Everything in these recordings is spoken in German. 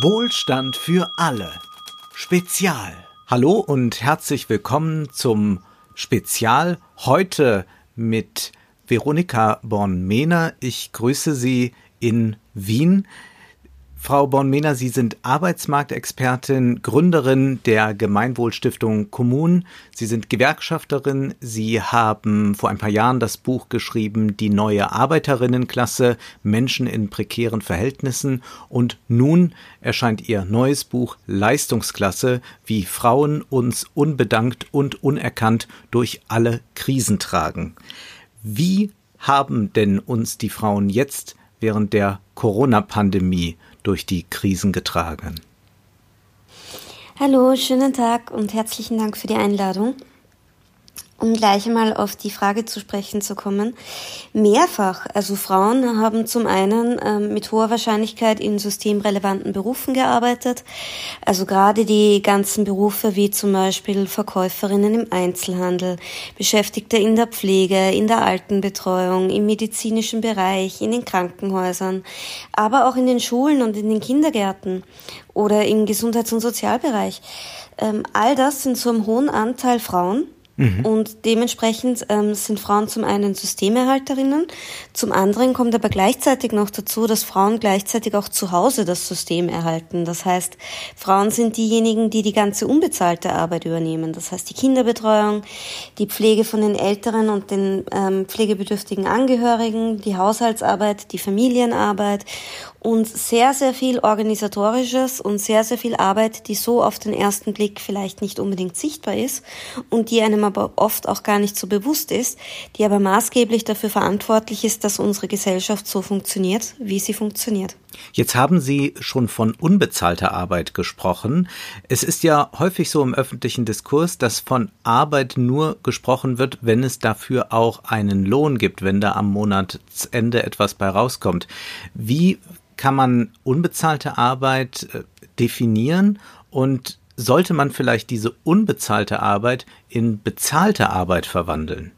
Wohlstand für alle. Spezial. Hallo und herzlich willkommen zum Spezial heute mit Veronika Born-Mehner. Ich grüße Sie in Wien. Frau Born-Mehner, Sie sind Arbeitsmarktexpertin, Gründerin der Gemeinwohlstiftung Kommun. Sie sind Gewerkschafterin. Sie haben vor ein paar Jahren das Buch geschrieben, Die neue Arbeiterinnenklasse, Menschen in prekären Verhältnissen. Und nun erscheint Ihr neues Buch Leistungsklasse, wie Frauen uns unbedankt und unerkannt durch alle Krisen tragen. Wie haben denn uns die Frauen jetzt während der Corona-Pandemie durch die Krisen getragen. Hallo, schönen Tag und herzlichen Dank für die Einladung. Um gleich einmal auf die Frage zu sprechen zu kommen. Mehrfach, also Frauen haben zum einen ähm, mit hoher Wahrscheinlichkeit in systemrelevanten Berufen gearbeitet. Also gerade die ganzen Berufe wie zum Beispiel Verkäuferinnen im Einzelhandel, Beschäftigte in der Pflege, in der Altenbetreuung, im medizinischen Bereich, in den Krankenhäusern, aber auch in den Schulen und in den Kindergärten oder im Gesundheits- und Sozialbereich. Ähm, all das sind zu einem hohen Anteil Frauen Mhm. Und dementsprechend ähm, sind Frauen zum einen Systemerhalterinnen, zum anderen kommt aber gleichzeitig noch dazu, dass Frauen gleichzeitig auch zu Hause das System erhalten. Das heißt, Frauen sind diejenigen, die die ganze unbezahlte Arbeit übernehmen. Das heißt, die Kinderbetreuung, die Pflege von den älteren und den ähm, pflegebedürftigen Angehörigen, die Haushaltsarbeit, die Familienarbeit und sehr, sehr viel organisatorisches und sehr, sehr viel Arbeit, die so auf den ersten Blick vielleicht nicht unbedingt sichtbar ist und die einem aber oft auch gar nicht so bewusst ist, die aber maßgeblich dafür verantwortlich ist, dass unsere Gesellschaft so funktioniert, wie sie funktioniert. Jetzt haben Sie schon von unbezahlter Arbeit gesprochen. Es ist ja häufig so im öffentlichen Diskurs, dass von Arbeit nur gesprochen wird, wenn es dafür auch einen Lohn gibt, wenn da am Monatsende etwas bei rauskommt. Wie kann man unbezahlte Arbeit äh, definieren und sollte man vielleicht diese unbezahlte Arbeit in bezahlte Arbeit verwandeln?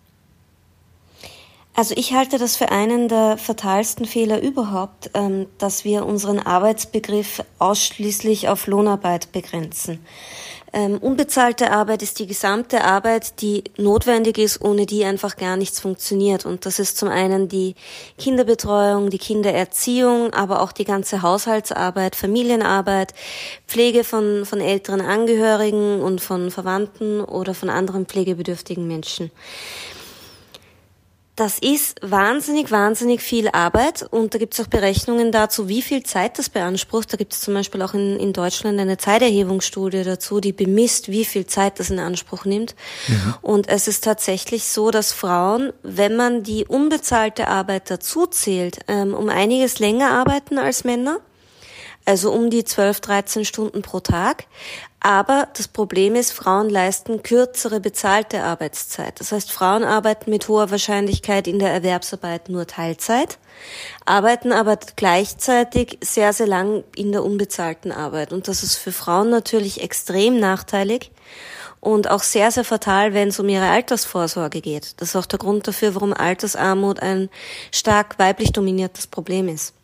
Also ich halte das für einen der fatalsten Fehler überhaupt, ähm, dass wir unseren Arbeitsbegriff ausschließlich auf Lohnarbeit begrenzen. Ähm, unbezahlte Arbeit ist die gesamte Arbeit, die notwendig ist, ohne die einfach gar nichts funktioniert. Und das ist zum einen die Kinderbetreuung, die Kindererziehung, aber auch die ganze Haushaltsarbeit, Familienarbeit, Pflege von, von älteren Angehörigen und von Verwandten oder von anderen pflegebedürftigen Menschen. Das ist wahnsinnig, wahnsinnig viel Arbeit und da gibt es auch Berechnungen dazu, wie viel Zeit das beansprucht. Da gibt es zum Beispiel auch in, in Deutschland eine Zeiterhebungsstudie dazu, die bemisst, wie viel Zeit das in Anspruch nimmt. Mhm. Und es ist tatsächlich so, dass Frauen, wenn man die unbezahlte Arbeit dazu zählt, ähm, um einiges länger arbeiten als Männer also um die 12, 13 Stunden pro Tag. Aber das Problem ist, Frauen leisten kürzere bezahlte Arbeitszeit. Das heißt, Frauen arbeiten mit hoher Wahrscheinlichkeit in der Erwerbsarbeit nur Teilzeit, arbeiten aber gleichzeitig sehr, sehr lang in der unbezahlten Arbeit. Und das ist für Frauen natürlich extrem nachteilig und auch sehr, sehr fatal, wenn es um ihre Altersvorsorge geht. Das ist auch der Grund dafür, warum Altersarmut ein stark weiblich dominiertes Problem ist.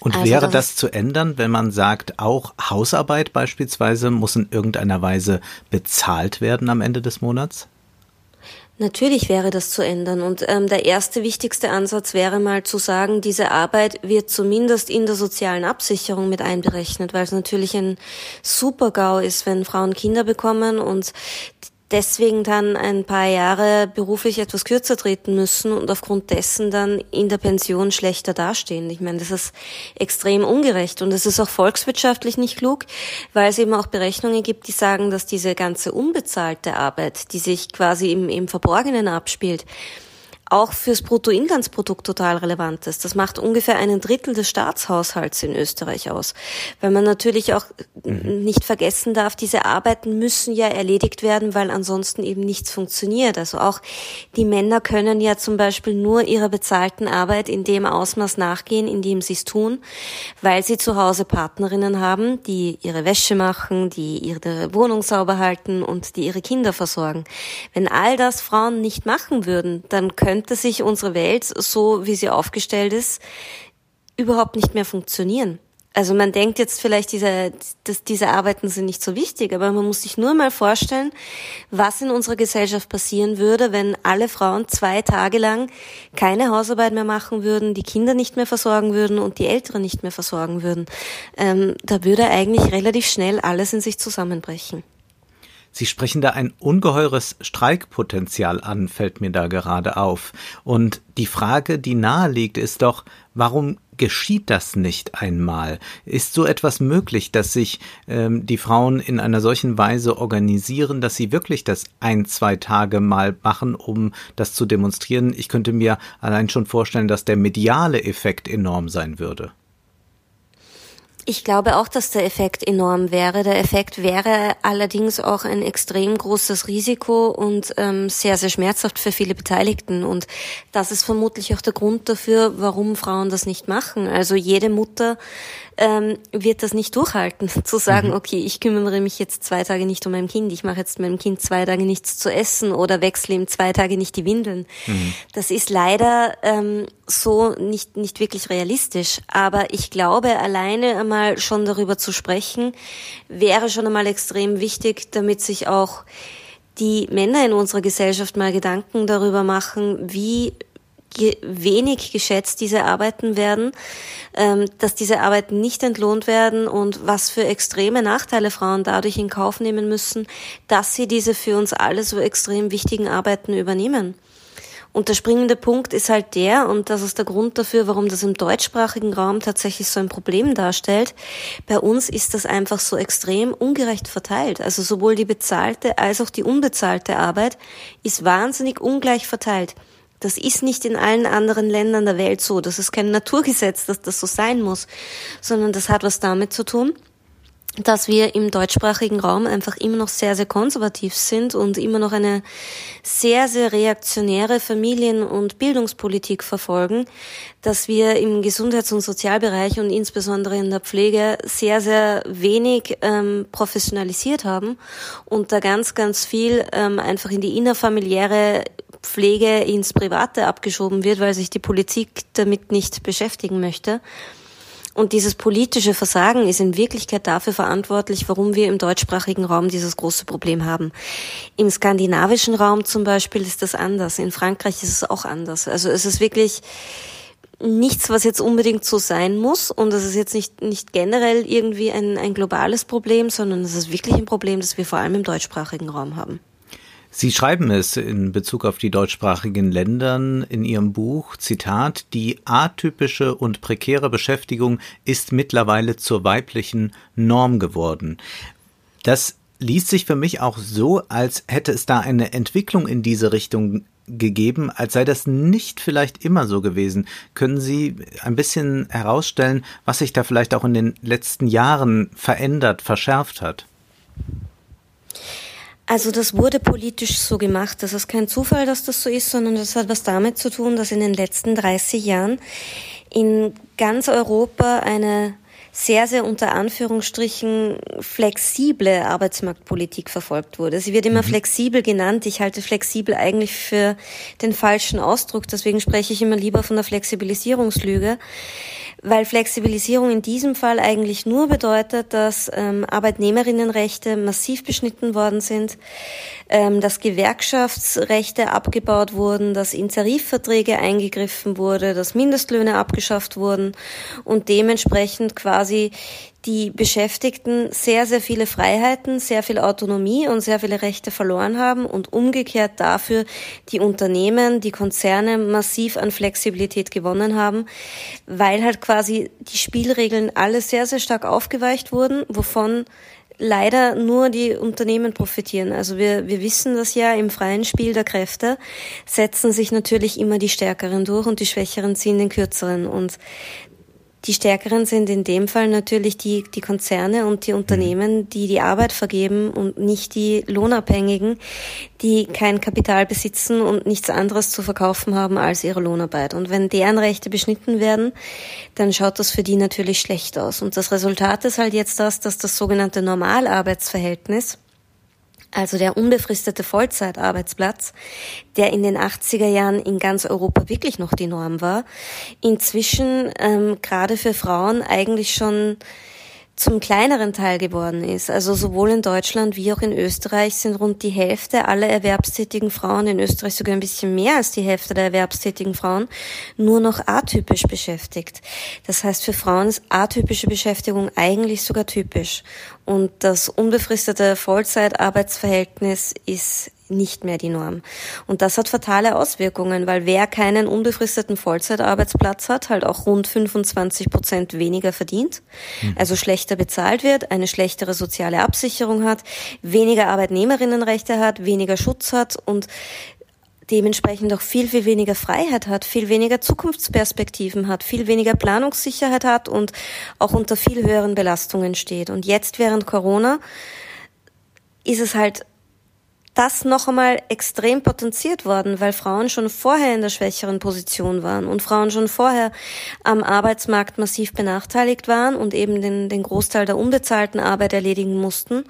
Und also wäre das, das zu ändern, wenn man sagt, auch Hausarbeit beispielsweise muss in irgendeiner Weise bezahlt werden am Ende des Monats? Natürlich wäre das zu ändern. Und ähm, der erste wichtigste Ansatz wäre mal zu sagen, diese Arbeit wird zumindest in der sozialen Absicherung mit einberechnet, weil es natürlich ein Super-GAU ist, wenn Frauen Kinder bekommen und deswegen dann ein paar Jahre beruflich etwas kürzer treten müssen und aufgrund dessen dann in der Pension schlechter dastehen. Ich meine, das ist extrem ungerecht und es ist auch volkswirtschaftlich nicht klug, weil es eben auch Berechnungen gibt, die sagen, dass diese ganze unbezahlte Arbeit, die sich quasi im, im Verborgenen abspielt, auch fürs Bruttoinlandsprodukt total relevant ist. Das macht ungefähr einen Drittel des Staatshaushalts in Österreich aus. Weil man natürlich auch mhm. nicht vergessen darf, diese Arbeiten müssen ja erledigt werden, weil ansonsten eben nichts funktioniert. Also auch die Männer können ja zum Beispiel nur ihrer bezahlten Arbeit in dem Ausmaß nachgehen, in dem sie es tun, weil sie zu Hause Partnerinnen haben, die ihre Wäsche machen, die ihre Wohnung sauber halten und die ihre Kinder versorgen. Wenn all das Frauen nicht machen würden, dann können könnte sich unsere Welt, so wie sie aufgestellt ist, überhaupt nicht mehr funktionieren. Also man denkt jetzt vielleicht, diese, dass diese Arbeiten sind nicht so wichtig, aber man muss sich nur mal vorstellen, was in unserer Gesellschaft passieren würde, wenn alle Frauen zwei Tage lang keine Hausarbeit mehr machen würden, die Kinder nicht mehr versorgen würden und die Älteren nicht mehr versorgen würden. Ähm, da würde eigentlich relativ schnell alles in sich zusammenbrechen. Sie sprechen da ein ungeheures Streikpotenzial an, fällt mir da gerade auf. Und die Frage, die nahe liegt, ist doch, warum geschieht das nicht einmal? Ist so etwas möglich, dass sich ähm, die Frauen in einer solchen Weise organisieren, dass sie wirklich das ein, zwei Tage mal machen, um das zu demonstrieren? Ich könnte mir allein schon vorstellen, dass der mediale Effekt enorm sein würde. Ich glaube auch, dass der Effekt enorm wäre. Der Effekt wäre allerdings auch ein extrem großes Risiko und ähm, sehr, sehr schmerzhaft für viele Beteiligten. Und das ist vermutlich auch der Grund dafür, warum Frauen das nicht machen. Also jede Mutter ähm, wird das nicht durchhalten, zu sagen, mhm. okay, ich kümmere mich jetzt zwei Tage nicht um mein Kind, ich mache jetzt meinem Kind zwei Tage nichts zu essen oder wechsle ihm zwei Tage nicht die Windeln. Mhm. Das ist leider ähm, so nicht, nicht wirklich realistisch. Aber ich glaube, alleine einmal schon darüber zu sprechen, wäre schon einmal extrem wichtig, damit sich auch die Männer in unserer Gesellschaft mal Gedanken darüber machen, wie wenig geschätzt diese Arbeiten werden, ähm, dass diese Arbeiten nicht entlohnt werden und was für extreme Nachteile Frauen dadurch in Kauf nehmen müssen, dass sie diese für uns alle so extrem wichtigen Arbeiten übernehmen. Und der springende Punkt ist halt der, und das ist der Grund dafür, warum das im deutschsprachigen Raum tatsächlich so ein Problem darstellt. Bei uns ist das einfach so extrem ungerecht verteilt. Also sowohl die bezahlte als auch die unbezahlte Arbeit ist wahnsinnig ungleich verteilt. Das ist nicht in allen anderen Ländern der Welt so. Das ist kein Naturgesetz, dass das so sein muss, sondern das hat was damit zu tun, dass wir im deutschsprachigen Raum einfach immer noch sehr, sehr konservativ sind und immer noch eine sehr, sehr reaktionäre Familien- und Bildungspolitik verfolgen, dass wir im Gesundheits- und Sozialbereich und insbesondere in der Pflege sehr, sehr wenig ähm, professionalisiert haben und da ganz, ganz viel ähm, einfach in die innerfamiliäre Pflege ins Private abgeschoben wird, weil sich die Politik damit nicht beschäftigen möchte. Und dieses politische Versagen ist in Wirklichkeit dafür verantwortlich, warum wir im deutschsprachigen Raum dieses große Problem haben. Im skandinavischen Raum zum Beispiel ist das anders. In Frankreich ist es auch anders. Also es ist wirklich nichts, was jetzt unbedingt so sein muss. Und es ist jetzt nicht, nicht generell irgendwie ein, ein globales Problem, sondern es ist wirklich ein Problem, das wir vor allem im deutschsprachigen Raum haben. Sie schreiben es in Bezug auf die deutschsprachigen Ländern in Ihrem Buch, Zitat, die atypische und prekäre Beschäftigung ist mittlerweile zur weiblichen Norm geworden. Das liest sich für mich auch so, als hätte es da eine Entwicklung in diese Richtung gegeben, als sei das nicht vielleicht immer so gewesen. Können Sie ein bisschen herausstellen, was sich da vielleicht auch in den letzten Jahren verändert, verschärft hat? Also das wurde politisch so gemacht. Das ist kein Zufall, dass das so ist, sondern das hat was damit zu tun, dass in den letzten 30 Jahren in ganz Europa eine sehr, sehr unter Anführungsstrichen flexible Arbeitsmarktpolitik verfolgt wurde. Sie wird immer mhm. flexibel genannt. Ich halte flexibel eigentlich für den falschen Ausdruck. Deswegen spreche ich immer lieber von der Flexibilisierungslüge weil Flexibilisierung in diesem Fall eigentlich nur bedeutet, dass ähm, Arbeitnehmerinnenrechte massiv beschnitten worden sind, ähm, dass Gewerkschaftsrechte abgebaut wurden, dass in Tarifverträge eingegriffen wurde, dass Mindestlöhne abgeschafft wurden und dementsprechend quasi die Beschäftigten sehr, sehr viele Freiheiten, sehr viel Autonomie und sehr viele Rechte verloren haben und umgekehrt dafür die Unternehmen, die Konzerne massiv an Flexibilität gewonnen haben, weil halt quasi die Spielregeln alle sehr, sehr stark aufgeweicht wurden, wovon leider nur die Unternehmen profitieren. Also wir, wir wissen das ja, im freien Spiel der Kräfte setzen sich natürlich immer die Stärkeren durch und die Schwächeren ziehen den Kürzeren. Und die Stärkeren sind in dem Fall natürlich die, die Konzerne und die Unternehmen, die die Arbeit vergeben und nicht die Lohnabhängigen, die kein Kapital besitzen und nichts anderes zu verkaufen haben als ihre Lohnarbeit. Und wenn deren Rechte beschnitten werden, dann schaut das für die natürlich schlecht aus. Und das Resultat ist halt jetzt das, dass das sogenannte Normalarbeitsverhältnis also der unbefristete Vollzeitarbeitsplatz, der in den 80er Jahren in ganz Europa wirklich noch die Norm war, inzwischen ähm, gerade für Frauen eigentlich schon zum kleineren Teil geworden ist. Also sowohl in Deutschland wie auch in Österreich sind rund die Hälfte aller erwerbstätigen Frauen, in Österreich sogar ein bisschen mehr als die Hälfte der erwerbstätigen Frauen, nur noch atypisch beschäftigt. Das heißt, für Frauen ist atypische Beschäftigung eigentlich sogar typisch. Und das unbefristete Vollzeitarbeitsverhältnis ist nicht mehr die Norm. Und das hat fatale Auswirkungen, weil wer keinen unbefristeten Vollzeitarbeitsplatz hat, halt auch rund 25 Prozent weniger verdient, mhm. also schlechter bezahlt wird, eine schlechtere soziale Absicherung hat, weniger Arbeitnehmerinnenrechte hat, weniger Schutz hat und dementsprechend auch viel, viel weniger Freiheit hat, viel weniger Zukunftsperspektiven hat, viel weniger Planungssicherheit hat und auch unter viel höheren Belastungen steht. Und jetzt während Corona ist es halt das noch einmal extrem potenziert worden, weil Frauen schon vorher in der schwächeren Position waren und Frauen schon vorher am Arbeitsmarkt massiv benachteiligt waren und eben den, den Großteil der unbezahlten Arbeit erledigen mussten.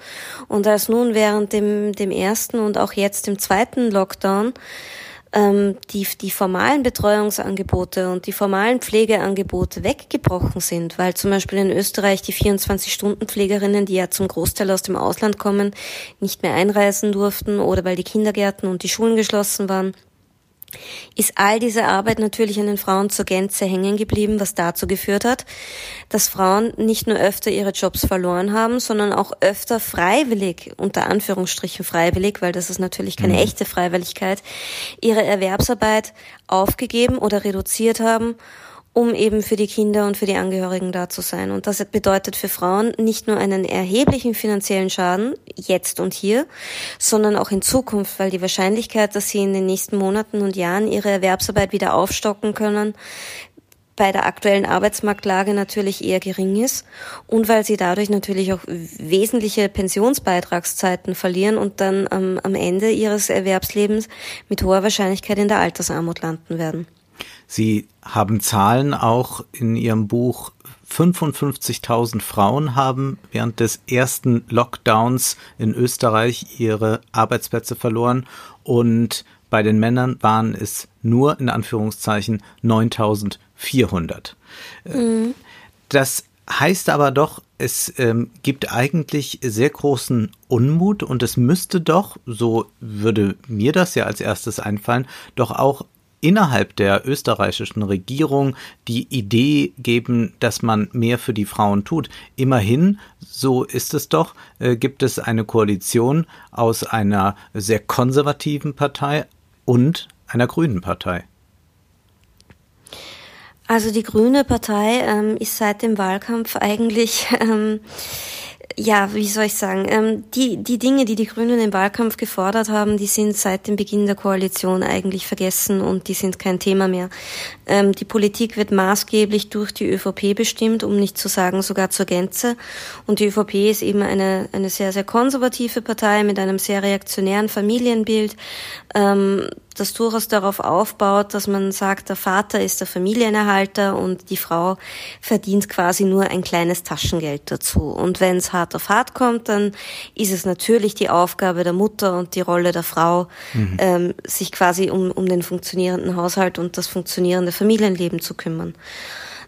Und als nun während dem, dem ersten und auch jetzt im zweiten Lockdown ähm, die, die formalen Betreuungsangebote und die formalen Pflegeangebote weggebrochen sind, weil zum Beispiel in Österreich die 24-Stunden-Pflegerinnen, die ja zum Großteil aus dem Ausland kommen, nicht mehr einreisen durften oder weil die Kindergärten und die Schulen geschlossen waren ist all diese Arbeit natürlich an den Frauen zur Gänze hängen geblieben, was dazu geführt hat, dass Frauen nicht nur öfter ihre Jobs verloren haben, sondern auch öfter freiwillig, unter Anführungsstrichen freiwillig, weil das ist natürlich keine mhm. echte Freiwilligkeit, ihre Erwerbsarbeit aufgegeben oder reduziert haben um eben für die Kinder und für die Angehörigen da zu sein. Und das bedeutet für Frauen nicht nur einen erheblichen finanziellen Schaden, jetzt und hier, sondern auch in Zukunft, weil die Wahrscheinlichkeit, dass sie in den nächsten Monaten und Jahren ihre Erwerbsarbeit wieder aufstocken können, bei der aktuellen Arbeitsmarktlage natürlich eher gering ist und weil sie dadurch natürlich auch wesentliche Pensionsbeitragszeiten verlieren und dann am, am Ende ihres Erwerbslebens mit hoher Wahrscheinlichkeit in der Altersarmut landen werden. Sie haben Zahlen auch in Ihrem Buch 55.000 Frauen haben während des ersten Lockdowns in Österreich ihre Arbeitsplätze verloren und bei den Männern waren es nur in Anführungszeichen 9.400. Mhm. Das heißt aber doch, es ähm, gibt eigentlich sehr großen Unmut und es müsste doch, so würde mir das ja als erstes einfallen, doch auch innerhalb der österreichischen Regierung die Idee geben, dass man mehr für die Frauen tut. Immerhin, so ist es doch, äh, gibt es eine Koalition aus einer sehr konservativen Partei und einer grünen Partei. Also die Grüne Partei ähm, ist seit dem Wahlkampf eigentlich ähm, ja, wie soll ich sagen, ähm, die, die Dinge, die die Grünen im Wahlkampf gefordert haben, die sind seit dem Beginn der Koalition eigentlich vergessen und die sind kein Thema mehr. Ähm, die Politik wird maßgeblich durch die ÖVP bestimmt, um nicht zu sagen sogar zur Gänze. Und die ÖVP ist eben eine, eine sehr, sehr konservative Partei mit einem sehr reaktionären Familienbild. Ähm, das durchaus darauf aufbaut, dass man sagt, der Vater ist der Familienerhalter und die Frau verdient quasi nur ein kleines Taschengeld dazu. Und wenn es hart auf hart kommt, dann ist es natürlich die Aufgabe der Mutter und die Rolle der Frau, mhm. ähm, sich quasi um, um den funktionierenden Haushalt und das funktionierende Familienleben zu kümmern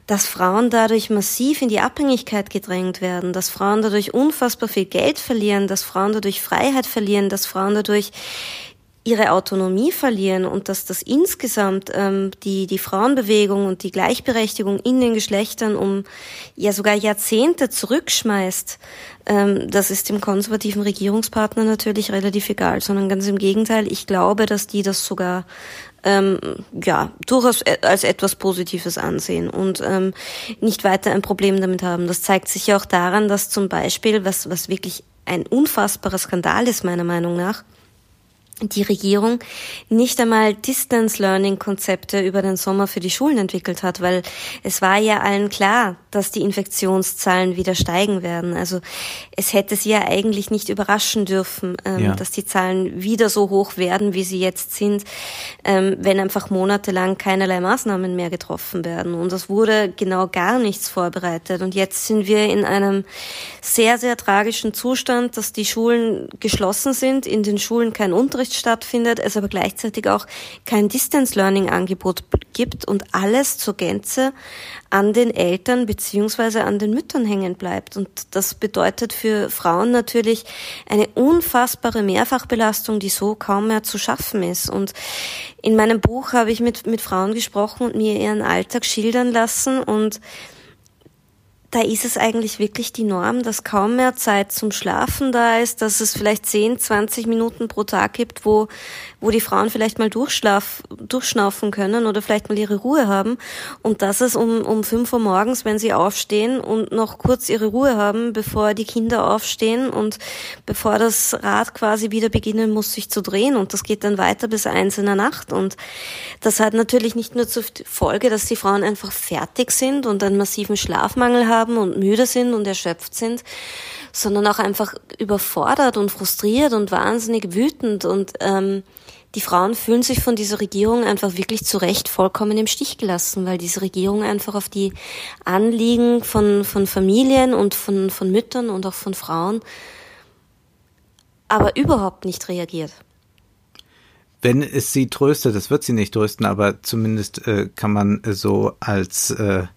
dass Frauen dadurch massiv in die Abhängigkeit gedrängt werden, dass Frauen dadurch unfassbar viel Geld verlieren, dass Frauen dadurch Freiheit verlieren, dass Frauen dadurch ihre Autonomie verlieren und dass das insgesamt ähm, die, die Frauenbewegung und die Gleichberechtigung in den Geschlechtern um ja sogar Jahrzehnte zurückschmeißt, ähm, das ist dem konservativen Regierungspartner natürlich relativ egal, sondern ganz im Gegenteil, ich glaube, dass die das sogar ähm, ja durchaus e, als etwas Positives ansehen und ähm, nicht weiter ein Problem damit haben. Das zeigt sich ja auch daran, dass zum Beispiel, was, was wirklich ein unfassbarer Skandal ist meiner Meinung nach, die Regierung nicht einmal Distance Learning Konzepte über den Sommer für die Schulen entwickelt hat, weil es war ja allen klar, dass die Infektionszahlen wieder steigen werden. Also es hätte sie ja eigentlich nicht überraschen dürfen, ähm, ja. dass die Zahlen wieder so hoch werden, wie sie jetzt sind, ähm, wenn einfach monatelang keinerlei Maßnahmen mehr getroffen werden. Und es wurde genau gar nichts vorbereitet. Und jetzt sind wir in einem sehr, sehr tragischen Zustand, dass die Schulen geschlossen sind, in den Schulen kein Unterricht Unterricht stattfindet, es aber gleichzeitig auch kein Distance Learning Angebot gibt und alles zur Gänze an den Eltern beziehungsweise an den Müttern hängen bleibt. Und das bedeutet für Frauen natürlich eine unfassbare Mehrfachbelastung, die so kaum mehr zu schaffen ist. Und in meinem Buch habe ich mit, mit Frauen gesprochen und mir ihren Alltag schildern lassen und da ist es eigentlich wirklich die Norm, dass kaum mehr Zeit zum Schlafen da ist, dass es vielleicht 10, 20 Minuten pro Tag gibt, wo, wo die Frauen vielleicht mal durchschlaf, durchschnaufen können oder vielleicht mal ihre Ruhe haben. Und dass es um, um 5 Uhr morgens, wenn sie aufstehen und noch kurz ihre Ruhe haben, bevor die Kinder aufstehen und bevor das Rad quasi wieder beginnen muss, sich zu drehen. Und das geht dann weiter bis eins in der Nacht. Und das hat natürlich nicht nur zur Folge, dass die Frauen einfach fertig sind und einen massiven Schlafmangel haben, haben und müde sind und erschöpft sind, sondern auch einfach überfordert und frustriert und wahnsinnig wütend und ähm, die Frauen fühlen sich von dieser Regierung einfach wirklich zu Recht vollkommen im Stich gelassen, weil diese Regierung einfach auf die Anliegen von, von Familien und von, von Müttern und auch von Frauen aber überhaupt nicht reagiert. Wenn es sie tröstet, das wird sie nicht trösten, aber zumindest äh, kann man so als äh,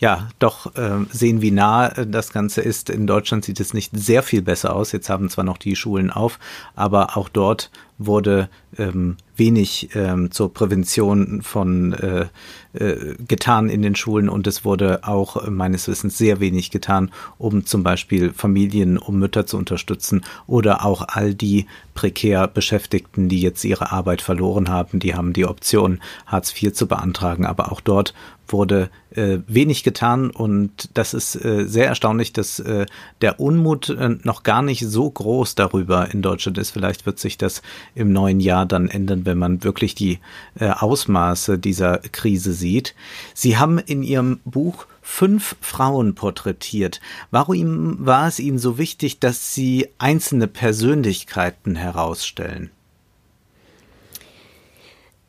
ja doch äh, sehen, wie nah äh, das Ganze ist. In Deutschland sieht es nicht sehr viel besser aus. Jetzt haben zwar noch die Schulen auf, aber auch dort wurde ähm, wenig ähm, zur Prävention von äh, äh, getan in den Schulen. Und es wurde auch äh, meines Wissens sehr wenig getan, um zum Beispiel Familien, um Mütter zu unterstützen oder auch all die prekär Beschäftigten, die jetzt ihre Arbeit verloren haben, die haben die Option, Hartz IV zu beantragen, aber auch dort wurde äh, wenig getan. Und das ist äh, sehr erstaunlich, dass äh, der Unmut äh, noch gar nicht so groß darüber in Deutschland ist. Vielleicht wird sich das im neuen Jahr dann ändern, wenn man wirklich die äh, Ausmaße dieser Krise sieht. Sie haben in Ihrem Buch fünf Frauen porträtiert. Warum war es Ihnen so wichtig, dass Sie einzelne Persönlichkeiten herausstellen?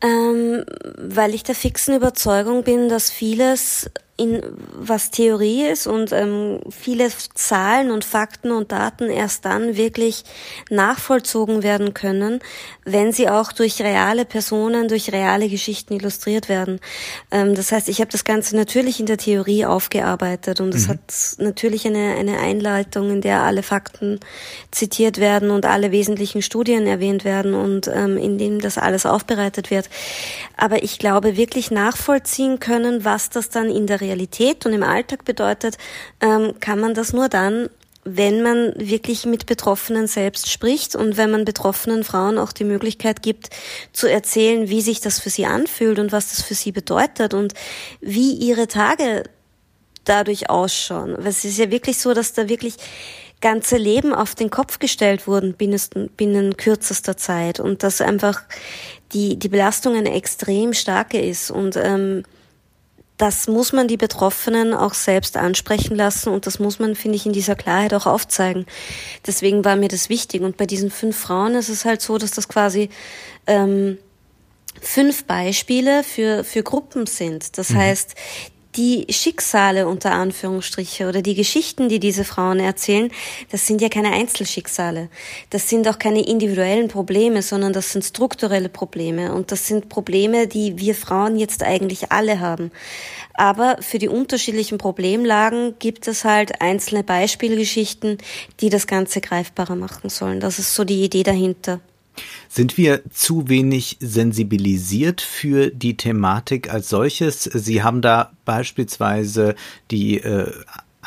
Ähm, weil ich der fixen Überzeugung bin, dass vieles in was Theorie ist und ähm, viele Zahlen und Fakten und Daten erst dann wirklich nachvollzogen werden können, wenn sie auch durch reale Personen, durch reale Geschichten illustriert werden. Ähm, das heißt, ich habe das Ganze natürlich in der Theorie aufgearbeitet und es mhm. hat natürlich eine, eine Einleitung, in der alle Fakten zitiert werden und alle wesentlichen Studien erwähnt werden und ähm, in dem das alles aufbereitet wird. Aber ich glaube, wirklich nachvollziehen können, was das dann in der Realität und im Alltag bedeutet, ähm, kann man das nur dann, wenn man wirklich mit Betroffenen selbst spricht und wenn man betroffenen Frauen auch die Möglichkeit gibt, zu erzählen, wie sich das für sie anfühlt und was das für sie bedeutet und wie ihre Tage dadurch ausschauen. Weil es ist ja wirklich so, dass da wirklich ganze Leben auf den Kopf gestellt wurden binnen, binnen kürzester Zeit und dass einfach die, die Belastung eine extrem starke ist und ähm, das muss man die Betroffenen auch selbst ansprechen lassen und das muss man, finde ich, in dieser Klarheit auch aufzeigen. Deswegen war mir das wichtig. Und bei diesen fünf Frauen ist es halt so, dass das quasi ähm, fünf Beispiele für, für Gruppen sind. Das mhm. heißt, die Schicksale unter Anführungsstriche oder die Geschichten, die diese Frauen erzählen, das sind ja keine Einzelschicksale. Das sind auch keine individuellen Probleme, sondern das sind strukturelle Probleme. Und das sind Probleme, die wir Frauen jetzt eigentlich alle haben. Aber für die unterschiedlichen Problemlagen gibt es halt einzelne Beispielgeschichten, die das Ganze greifbarer machen sollen. Das ist so die Idee dahinter. Sind wir zu wenig sensibilisiert für die Thematik als solches? Sie haben da beispielsweise die äh,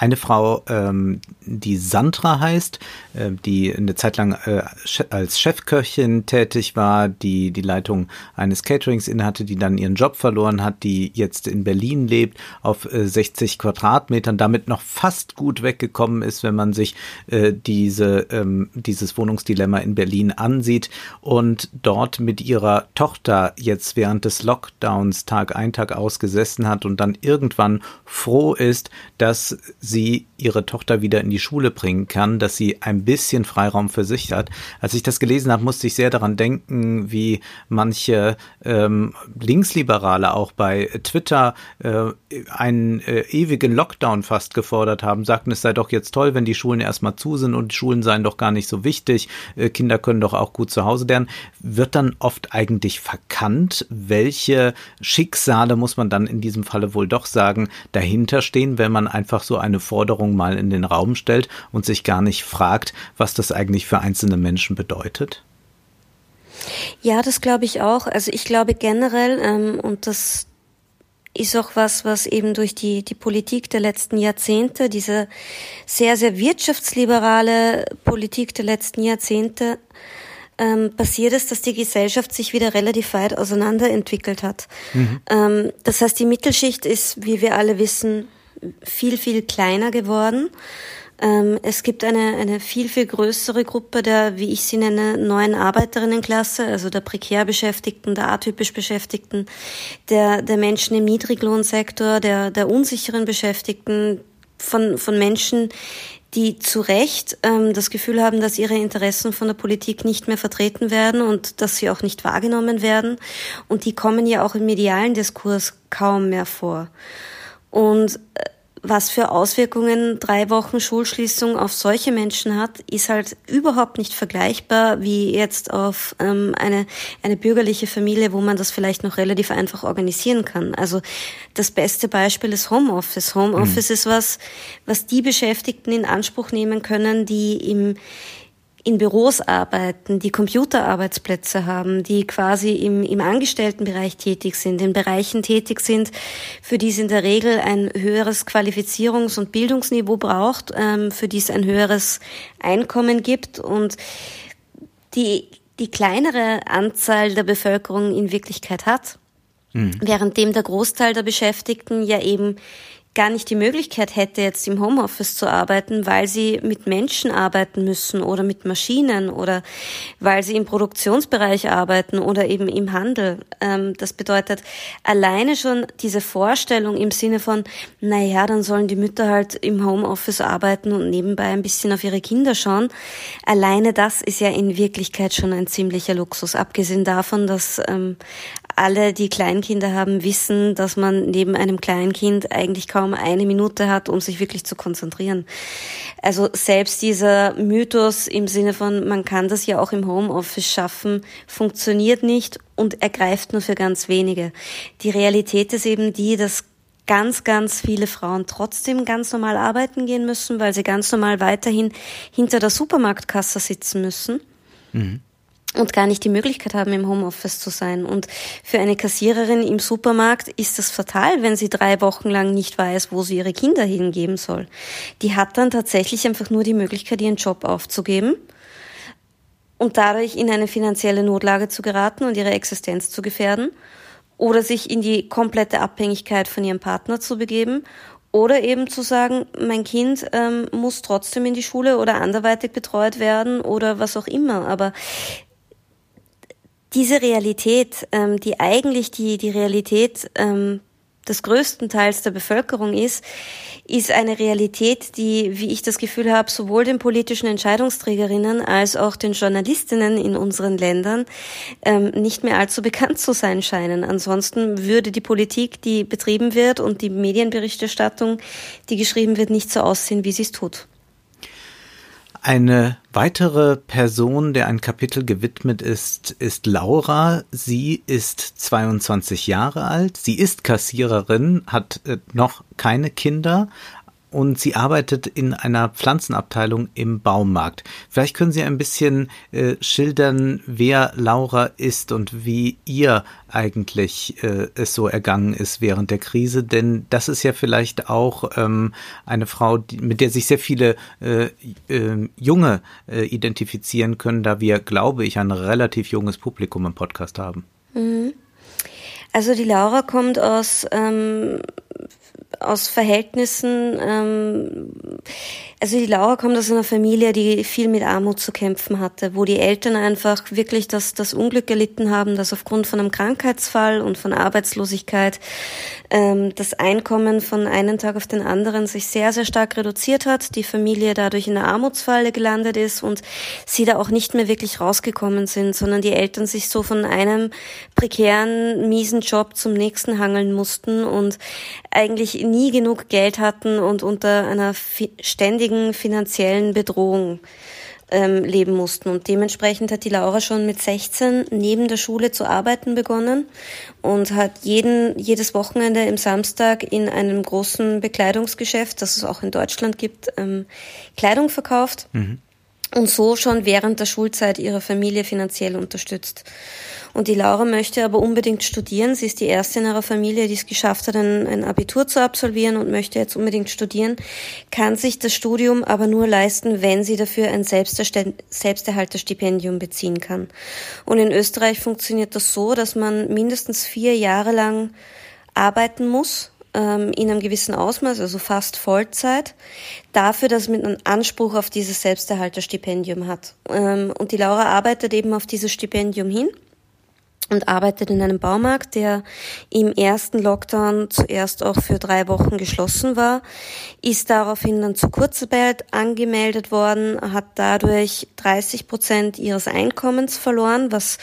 eine Frau, ähm, die Sandra heißt, äh, die eine Zeit lang äh, als Chefköchin tätig war, die die Leitung eines Caterings innehatte, die dann ihren Job verloren hat, die jetzt in Berlin lebt, auf äh, 60 Quadratmetern, damit noch fast gut weggekommen ist, wenn man sich äh, diese, ähm, dieses Wohnungsdilemma in Berlin ansieht und dort mit ihrer Tochter jetzt während des Lockdowns Tag ein, Tag ausgesessen hat und dann irgendwann froh ist, dass sie sie ihre Tochter wieder in die Schule bringen kann, dass sie ein bisschen Freiraum für sich hat. Als ich das gelesen habe, musste ich sehr daran denken, wie manche ähm, Linksliberale auch bei Twitter äh, einen äh, ewigen Lockdown fast gefordert haben, sagten, es sei doch jetzt toll, wenn die Schulen erstmal zu sind und Schulen seien doch gar nicht so wichtig, äh, Kinder können doch auch gut zu Hause lernen. Wird dann oft eigentlich verkannt, welche Schicksale, muss man dann in diesem Falle wohl doch sagen, dahinter stehen, wenn man einfach so eine Forderung mal in den Raum stellt und sich gar nicht fragt, was das eigentlich für einzelne Menschen bedeutet? Ja, das glaube ich auch. Also ich glaube generell, ähm, und das ist auch was, was eben durch die, die Politik der letzten Jahrzehnte, diese sehr, sehr wirtschaftsliberale Politik der letzten Jahrzehnte ähm, passiert ist, dass die Gesellschaft sich wieder relativ weit auseinanderentwickelt hat. Mhm. Ähm, das heißt, die Mittelschicht ist, wie wir alle wissen, viel, viel kleiner geworden. Ähm, es gibt eine, eine viel, viel größere Gruppe der, wie ich sie nenne, neuen Arbeiterinnenklasse, also der prekär Beschäftigten, der atypisch Beschäftigten, der, der Menschen im Niedriglohnsektor, der, der unsicheren Beschäftigten, von, von Menschen, die zu Recht ähm, das Gefühl haben, dass ihre Interessen von der Politik nicht mehr vertreten werden und dass sie auch nicht wahrgenommen werden. Und die kommen ja auch im medialen Diskurs kaum mehr vor. Und äh, was für Auswirkungen drei Wochen Schulschließung auf solche Menschen hat, ist halt überhaupt nicht vergleichbar wie jetzt auf ähm, eine, eine bürgerliche Familie, wo man das vielleicht noch relativ einfach organisieren kann. Also das beste Beispiel ist Homeoffice. Homeoffice mhm. ist was, was die Beschäftigten in Anspruch nehmen können, die im in Büros arbeiten, die Computerarbeitsplätze haben, die quasi im, im Angestelltenbereich tätig sind, in Bereichen tätig sind, für die es in der Regel ein höheres Qualifizierungs- und Bildungsniveau braucht, ähm, für die es ein höheres Einkommen gibt und die, die kleinere Anzahl der Bevölkerung in Wirklichkeit hat. Mhm. Währenddem der Großteil der Beschäftigten ja eben gar nicht die Möglichkeit hätte, jetzt im Homeoffice zu arbeiten, weil sie mit Menschen arbeiten müssen oder mit Maschinen oder weil sie im Produktionsbereich arbeiten oder eben im Handel. Ähm, das bedeutet alleine schon diese Vorstellung im Sinne von, na ja, dann sollen die Mütter halt im Homeoffice arbeiten und nebenbei ein bisschen auf ihre Kinder schauen. Alleine das ist ja in Wirklichkeit schon ein ziemlicher Luxus. Abgesehen davon, dass ähm, alle, die Kleinkinder haben, wissen, dass man neben einem Kleinkind eigentlich kaum eine Minute hat, um sich wirklich zu konzentrieren. Also selbst dieser Mythos im Sinne von, man kann das ja auch im Homeoffice schaffen, funktioniert nicht und ergreift nur für ganz wenige. Die Realität ist eben die, dass ganz, ganz viele Frauen trotzdem ganz normal arbeiten gehen müssen, weil sie ganz normal weiterhin hinter der Supermarktkasse sitzen müssen. Mhm und gar nicht die Möglichkeit haben, im Homeoffice zu sein. Und für eine Kassiererin im Supermarkt ist das fatal, wenn sie drei Wochen lang nicht weiß, wo sie ihre Kinder hingeben soll. Die hat dann tatsächlich einfach nur die Möglichkeit, ihren Job aufzugeben und dadurch in eine finanzielle Notlage zu geraten und ihre Existenz zu gefährden oder sich in die komplette Abhängigkeit von ihrem Partner zu begeben oder eben zu sagen, mein Kind ähm, muss trotzdem in die Schule oder anderweitig betreut werden oder was auch immer. Aber diese Realität, ähm, die eigentlich die, die Realität ähm, des größten Teils der Bevölkerung ist, ist eine Realität, die, wie ich das Gefühl habe, sowohl den politischen Entscheidungsträgerinnen als auch den Journalistinnen in unseren Ländern ähm, nicht mehr allzu bekannt zu sein scheinen. Ansonsten würde die Politik, die betrieben wird und die Medienberichterstattung, die geschrieben wird, nicht so aussehen, wie sie es tut. Eine weitere Person, der ein Kapitel gewidmet ist, ist Laura. Sie ist 22 Jahre alt. Sie ist Kassiererin, hat äh, noch keine Kinder und sie arbeitet in einer Pflanzenabteilung im Baumarkt. Vielleicht können Sie ein bisschen äh, schildern, wer Laura ist und wie ihr eigentlich äh, es so ergangen ist während der Krise, denn das ist ja vielleicht auch ähm, eine Frau, die, mit der sich sehr viele äh, äh, Junge äh, identifizieren können, da wir, glaube ich, ein relativ junges Publikum im Podcast haben. Mhm. Also die Laura kommt aus ähm, aus Verhältnissen, ähm, also die Laura kommt aus einer Familie, die viel mit Armut zu kämpfen hatte, wo die Eltern einfach wirklich das, das Unglück erlitten haben, dass aufgrund von einem Krankheitsfall und von Arbeitslosigkeit ähm, das Einkommen von einem Tag auf den anderen sich sehr, sehr stark reduziert hat, die Familie dadurch in der Armutsfalle gelandet ist und sie da auch nicht mehr wirklich rausgekommen sind, sondern die Eltern sich so von einem prekären, miesen Job zum nächsten hangeln mussten und eigentlich nie genug Geld hatten und unter einer ständigen finanziellen Bedrohung ähm, leben mussten. Und dementsprechend hat die Laura schon mit 16 neben der Schule zu arbeiten begonnen und hat jeden, jedes Wochenende im Samstag in einem großen Bekleidungsgeschäft, das es auch in Deutschland gibt, ähm, Kleidung verkauft. Mhm. Und so schon während der Schulzeit ihre Familie finanziell unterstützt. Und die Laura möchte aber unbedingt studieren. Sie ist die erste in ihrer Familie, die es geschafft hat, ein, ein Abitur zu absolvieren und möchte jetzt unbedingt studieren, kann sich das Studium aber nur leisten, wenn sie dafür ein Selbsterhalterstipendium beziehen kann. Und in Österreich funktioniert das so, dass man mindestens vier Jahre lang arbeiten muss, ähm, in einem gewissen Ausmaß, also fast Vollzeit, dafür, dass man einen Anspruch auf dieses Selbsterhalterstipendium hat. Ähm, und die Laura arbeitet eben auf dieses Stipendium hin und arbeitet in einem Baumarkt, der im ersten Lockdown zuerst auch für drei Wochen geschlossen war, ist daraufhin dann zur Kurzarbeit angemeldet worden, hat dadurch 30 Prozent ihres Einkommens verloren, was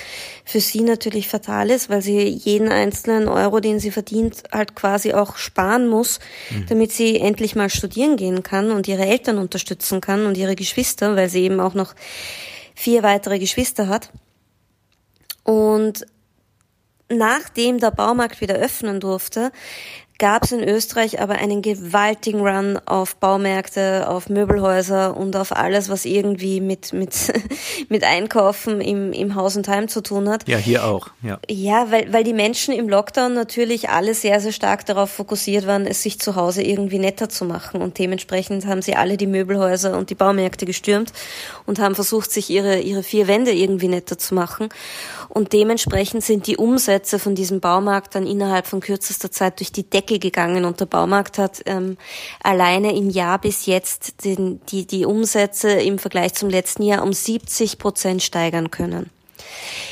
für sie natürlich fatal ist, weil sie jeden einzelnen Euro, den sie verdient, halt quasi auch sparen muss, mhm. damit sie endlich mal studieren gehen kann und ihre Eltern unterstützen kann und ihre Geschwister, weil sie eben auch noch vier weitere Geschwister hat. Und nachdem der Baumarkt wieder öffnen durfte, gab es in Österreich aber einen gewaltigen Run auf Baumärkte, auf Möbelhäuser und auf alles, was irgendwie mit, mit, mit Einkaufen im, im Haus und Heim zu tun hat. Ja, hier auch, ja. Ja, weil, weil die Menschen im Lockdown natürlich alle sehr, sehr stark darauf fokussiert waren, es sich zu Hause irgendwie netter zu machen und dementsprechend haben sie alle die Möbelhäuser und die Baumärkte gestürmt und haben versucht, sich ihre, ihre vier Wände irgendwie netter zu machen und dementsprechend sind die Umsätze von diesem Baumarkt dann innerhalb von kürzester Zeit durch die Decke Decke gegangen und der Baumarkt hat ähm, alleine im Jahr bis jetzt den, die, die Umsätze im Vergleich zum letzten Jahr um 70 Prozent steigern können.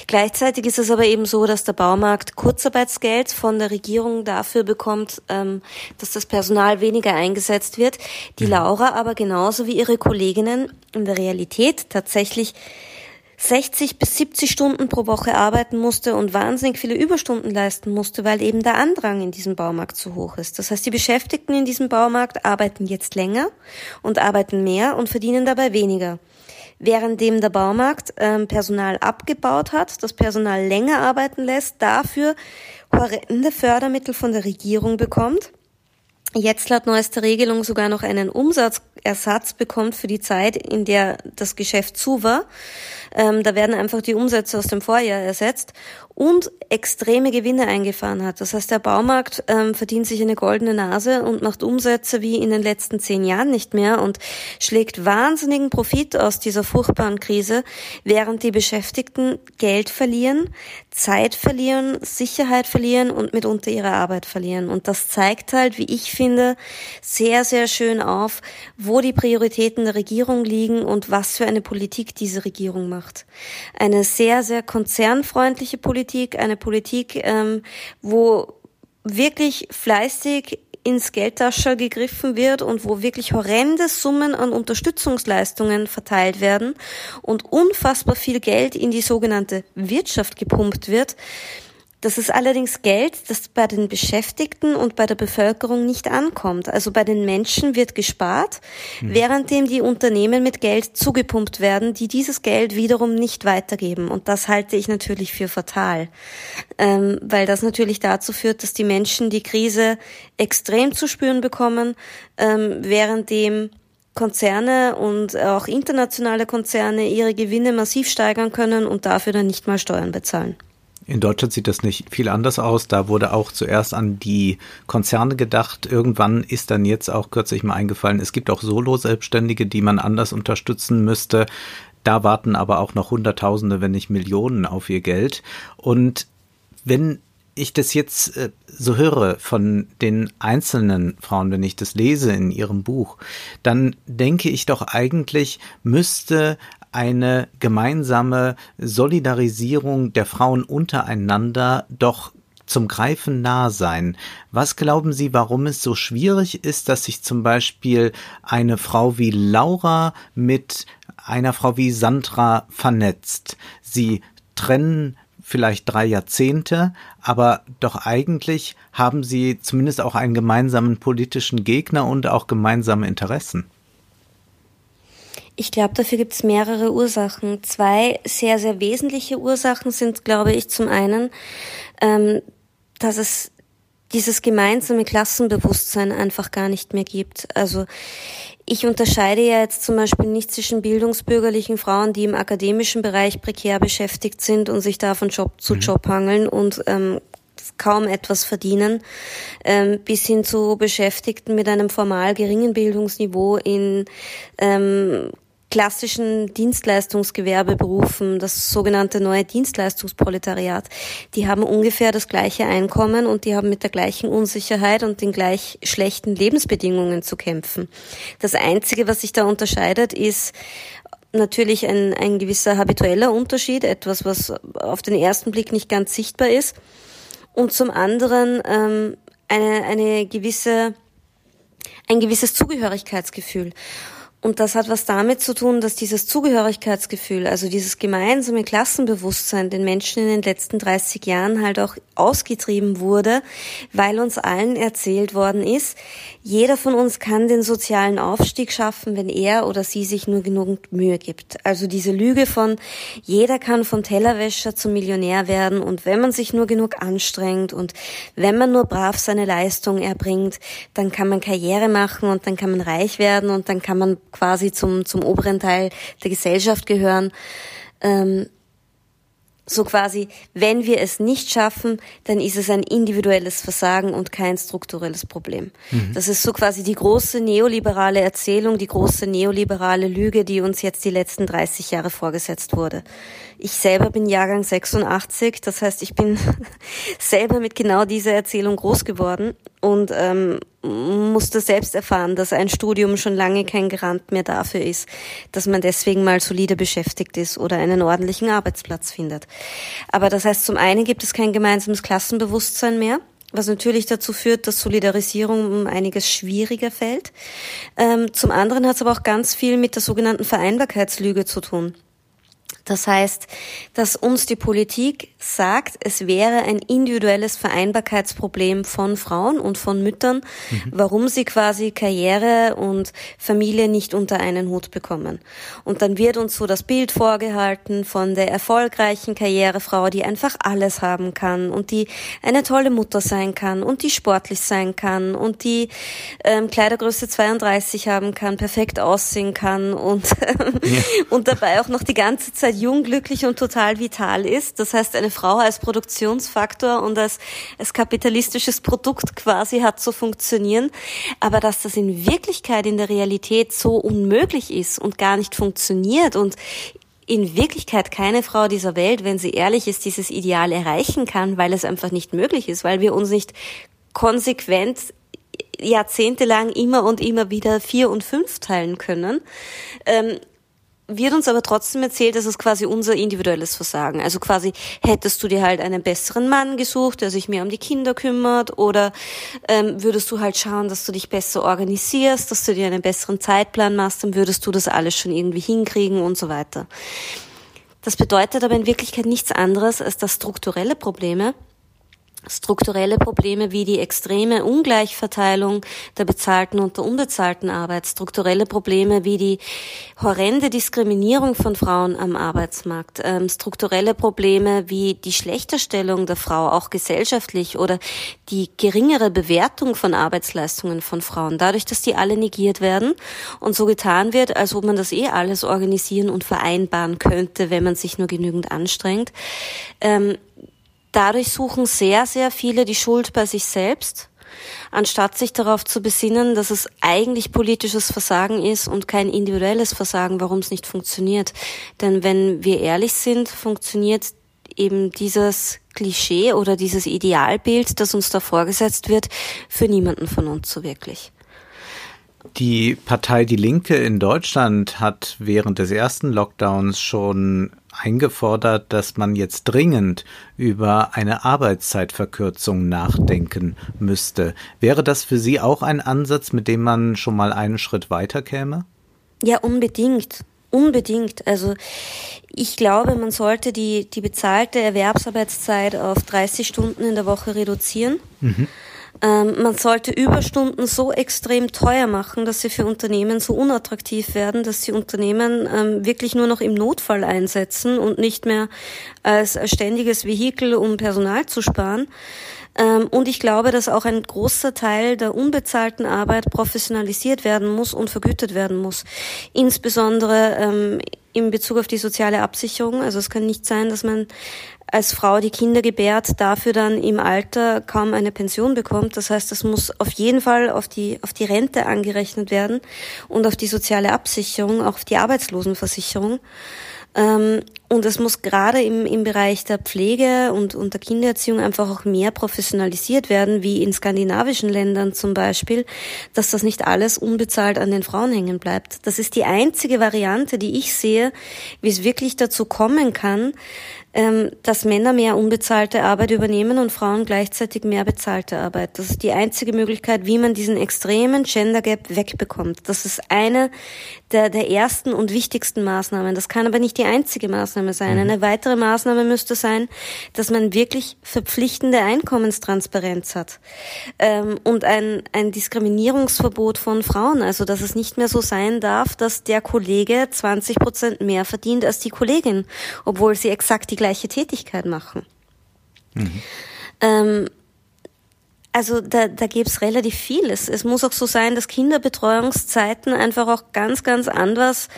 Gleichzeitig ist es aber eben so, dass der Baumarkt Kurzarbeitsgeld von der Regierung dafür bekommt, ähm, dass das Personal weniger eingesetzt wird. Die mhm. Laura aber genauso wie ihre Kolleginnen in der Realität tatsächlich 60 bis 70 Stunden pro Woche arbeiten musste und wahnsinnig viele Überstunden leisten musste, weil eben der Andrang in diesem Baumarkt zu hoch ist. Das heißt, die Beschäftigten in diesem Baumarkt arbeiten jetzt länger und arbeiten mehr und verdienen dabei weniger. Währenddem der Baumarkt ähm, Personal abgebaut hat, das Personal länger arbeiten lässt, dafür horrende Fördermittel von der Regierung bekommt jetzt laut neuester Regelung sogar noch einen Umsatzersatz bekommt für die Zeit, in der das Geschäft zu war. Ähm, da werden einfach die Umsätze aus dem Vorjahr ersetzt und extreme Gewinne eingefahren hat. Das heißt, der Baumarkt ähm, verdient sich eine goldene Nase und macht Umsätze wie in den letzten zehn Jahren nicht mehr und schlägt wahnsinnigen Profit aus dieser furchtbaren Krise, während die Beschäftigten Geld verlieren, Zeit verlieren, Sicherheit verlieren und mitunter ihre Arbeit verlieren. Und das zeigt halt, wie ich finde, sehr, sehr schön auf, wo die Prioritäten der Regierung liegen und was für eine Politik diese Regierung macht. Eine sehr, sehr konzernfreundliche Politik, Politik, eine Politik, ähm, wo wirklich fleißig ins Geldtasche gegriffen wird und wo wirklich horrende Summen an Unterstützungsleistungen verteilt werden und unfassbar viel Geld in die sogenannte Wirtschaft gepumpt wird, Das ist allerdings Geld, das bei den Beschäftigten und bei der Bevölkerung nicht ankommt. Also bei den Menschen wird gespart, mhm. währenddem die Unternehmen mit Geld zugepumpt werden, die dieses Geld wiederum nicht weitergeben. Und das halte ich natürlich für fatal, ähm, weil das natürlich dazu führt, dass die Menschen die Krise extrem zu spüren bekommen, ähm, währenddem Konzerne und auch internationale Konzerne ihre Gewinne massiv steigern können und dafür dann nicht mal Steuern bezahlen. In Deutschland sieht das nicht viel anders aus. Da wurde auch zuerst an die Konzerne gedacht. Irgendwann ist dann jetzt auch kürzlich mal eingefallen, es gibt auch Solo-Selbstständige, die man anders unterstützen müsste. Da warten aber auch noch Hunderttausende, wenn nicht Millionen auf ihr Geld. Und wenn ich das jetzt äh, so höre von den einzelnen Frauen, wenn ich das lese in ihrem Buch, dann denke ich doch eigentlich müsste eine gemeinsame Solidarisierung der Frauen untereinander doch zum Greifen nah sein. Was glauben Sie, warum es so schwierig ist, dass sich zum Beispiel eine Frau wie Laura mit einer Frau wie Sandra vernetzt? Sie trennen vielleicht drei Jahrzehnte, aber doch eigentlich haben sie zumindest auch einen gemeinsamen politischen Gegner und auch gemeinsame Interessen. Ich glaube, dafür gibt es mehrere Ursachen. Zwei sehr, sehr wesentliche Ursachen sind, glaube ich, zum einen, ähm, dass es dieses gemeinsame Klassenbewusstsein einfach gar nicht mehr gibt. Also ich unterscheide ja jetzt zum Beispiel nicht zwischen bildungsbürgerlichen Frauen, die im akademischen Bereich prekär beschäftigt sind und sich da von Job zu mhm. Job hangeln und ähm, kaum etwas verdienen, ähm, bis hin zu Beschäftigten mit einem formal geringen Bildungsniveau in ähm, klassischen Dienstleistungsgewerbeberufen, das sogenannte neue Dienstleistungsproletariat, die haben ungefähr das gleiche Einkommen und die haben mit der gleichen Unsicherheit und den gleich schlechten Lebensbedingungen zu kämpfen. Das Einzige, was sich da unterscheidet, ist natürlich ein, ein gewisser habitueller Unterschied, etwas, was auf den ersten Blick nicht ganz sichtbar ist. Und zum anderen ähm, eine, eine gewisse, ein gewisses Zugehörigkeitsgefühl. Und das hat was damit zu tun, dass dieses Zugehörigkeitsgefühl, also dieses gemeinsame Klassenbewusstsein den Menschen in den letzten 30 Jahren halt auch ausgetrieben wurde, weil uns allen erzählt worden ist, jeder von uns kann den sozialen Aufstieg schaffen, wenn er oder sie sich nur genug Mühe gibt. Also diese Lüge von, jeder kann vom Tellerwäscher zum Millionär werden und wenn man sich nur genug anstrengt und wenn man nur brav seine Leistung erbringt, dann kann man Karriere machen und dann kann man reich werden und dann kann man quasi zum, zum oberen Teil der Gesellschaft gehören. Ähm, so quasi, wenn wir es nicht schaffen, dann ist es ein individuelles Versagen und kein strukturelles Problem. Mhm. Das ist so quasi die große neoliberale Erzählung, die große neoliberale Lüge, die uns jetzt die letzten 30 Jahre vorgesetzt wurde. Ich selber bin Jahrgang 86, das heißt, ich bin selber mit genau dieser Erzählung groß geworden und ähm, musste selbst erfahren, dass ein Studium schon lange kein Garant mehr dafür ist, dass man deswegen mal solide beschäftigt ist oder einen ordentlichen Arbeitsplatz findet. Aber das heißt, zum einen gibt es kein gemeinsames Klassenbewusstsein mehr was natürlich dazu führt, dass Solidarisierung um einiges schwieriger fällt. Ähm, zum anderen hat es aber auch ganz viel mit der sogenannten Vereinbarkeitslüge zu tun. Das heißt, dass uns die Politik sagt, es wäre ein individuelles Vereinbarkeitsproblem von Frauen und von Müttern, mhm. warum sie quasi Karriere und Familie nicht unter einen Hut bekommen. Und dann wird uns so das Bild vorgehalten von der erfolgreichen Karrierefrau, die einfach alles haben kann und die eine tolle Mutter sein kann und die sportlich sein kann und die ähm, Kleidergröße 32 haben kann, perfekt aussehen kann und, ja. und dabei auch noch die ganze Zeit jung, glücklich und total vital ist. Das heißt, eine Frau als Produktionsfaktor und als, als kapitalistisches Produkt quasi hat zu funktionieren. Aber dass das in Wirklichkeit, in der Realität so unmöglich ist und gar nicht funktioniert und in Wirklichkeit keine Frau dieser Welt, wenn sie ehrlich ist, dieses Ideal erreichen kann, weil es einfach nicht möglich ist, weil wir uns nicht konsequent jahrzehntelang immer und immer wieder vier und fünf teilen können, ähm, wird uns aber trotzdem erzählt, dass es quasi unser individuelles Versagen. Also quasi hättest du dir halt einen besseren Mann gesucht, der sich mehr um die Kinder kümmert, oder ähm, würdest du halt schauen, dass du dich besser organisierst, dass du dir einen besseren Zeitplan machst, dann würdest du das alles schon irgendwie hinkriegen und so weiter. Das bedeutet aber in Wirklichkeit nichts anderes, als dass strukturelle Probleme strukturelle Probleme wie die extreme Ungleichverteilung der bezahlten und der unbezahlten Arbeit, strukturelle Probleme wie die horrende Diskriminierung von Frauen am Arbeitsmarkt, ähm, strukturelle Probleme wie die Schlechterstellung der Frau auch gesellschaftlich oder die geringere Bewertung von Arbeitsleistungen von Frauen, dadurch, dass die alle negiert werden und so getan wird, als ob man das eh alles organisieren und vereinbaren könnte, wenn man sich nur genügend anstrengt. Ähm, Dadurch suchen sehr, sehr viele die Schuld bei sich selbst, anstatt sich darauf zu besinnen, dass es eigentlich politisches Versagen ist und kein individuelles Versagen, warum es nicht funktioniert. Denn wenn wir ehrlich sind, funktioniert eben dieses Klischee oder dieses Idealbild, das uns da vorgesetzt wird, für niemanden von uns so wirklich. Die Partei Die Linke in Deutschland hat während des ersten Lockdowns schon eingefordert, dass man jetzt dringend über eine Arbeitszeitverkürzung nachdenken müsste. Wäre das für Sie auch ein Ansatz, mit dem man schon mal einen Schritt weiter käme? Ja, unbedingt. Unbedingt. Also ich glaube, man sollte die, die bezahlte Erwerbsarbeitszeit auf 30 Stunden in der Woche reduzieren. Mhm. Ähm, man sollte Überstunden so extrem teuer machen, dass sie für Unternehmen so unattraktiv werden, dass die Unternehmen ähm, wirklich nur noch im Notfall einsetzen und nicht mehr als ständiges Vehikel, um Personal zu sparen. Ähm, und ich glaube, dass auch ein großer Teil der unbezahlten Arbeit professionalisiert werden muss und vergütet werden muss. Insbesondere in Bezug auf die soziale Absicherung. Also es kann nicht sein, dass man als Frau die Kinder gebärt, dafür dann im Alter kaum eine Pension bekommt. Das heißt, das muss auf jeden Fall auf die, auf die Rente angerechnet werden und auf die soziale Absicherung, auch auf die Arbeitslosenversicherung. Ähm, und es muss gerade im, im Bereich der Pflege und, und der Kindererziehung einfach auch mehr professionalisiert werden, wie in skandinavischen Ländern zum Beispiel, dass das nicht alles unbezahlt an den Frauen hängen bleibt. Das ist die einzige Variante, die ich sehe, wie es wirklich dazu kommen kann, ähm, dass Männer mehr unbezahlte Arbeit übernehmen und Frauen gleichzeitig mehr bezahlte Arbeit. Das ist die einzige Möglichkeit, wie man diesen extremen Gender Gap wegbekommt. Das ist eine der, der ersten und wichtigsten Maßnahmen. Das kann aber nicht die einzige Maßnahme sein. Mhm. Eine weitere Maßnahme müsste sein, dass man wirklich verpflichtende Einkommenstransparenz hat ähm, und ein, ein Diskriminierungsverbot von Frauen. Also dass es nicht mehr so sein darf, dass der Kollege 20 Prozent mehr verdient als die Kollegin, obwohl sie exakt die gleiche Tätigkeit machen. Mhm. Ähm, also da, da gäbe es relativ viel. Es, es muss auch so sein, dass Kinderbetreuungszeiten einfach auch ganz, ganz anders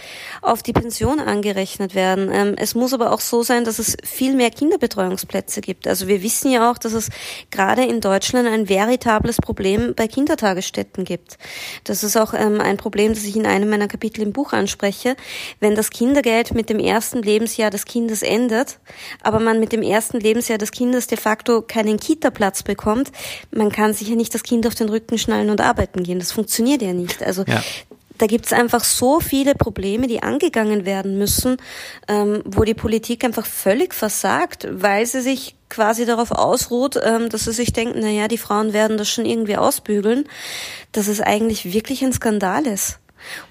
auf die Pension angerechnet werden. Ähm, es muss aber auch so sein, dass es viel mehr Kinderbetreuungsplätze gibt. Also wir wissen ja auch, dass es gerade in Deutschland ein veritables Problem bei Kindertagesstätten gibt. Das ist auch ähm, ein Problem, das ich in einem meiner Kapitel im Buch anspreche. Wenn das Kindergeld mit dem ersten Lebensjahr des Kindes endet, aber man mit dem ersten Lebensjahr des Kindes de facto keinen Kita-Platz bekommt, man kann sich ja nicht das Kind auf den Rücken schnallen und arbeiten gehen. Das funktioniert ja nicht. Also ja. da gibt's einfach so viele Probleme, die angegangen werden müssen, ähm, wo die Politik einfach völlig versagt, weil sie sich quasi darauf ausruht, ähm, dass sie sich denken, na ja, die Frauen werden das schon irgendwie ausbügeln, dass es eigentlich wirklich ein Skandal ist.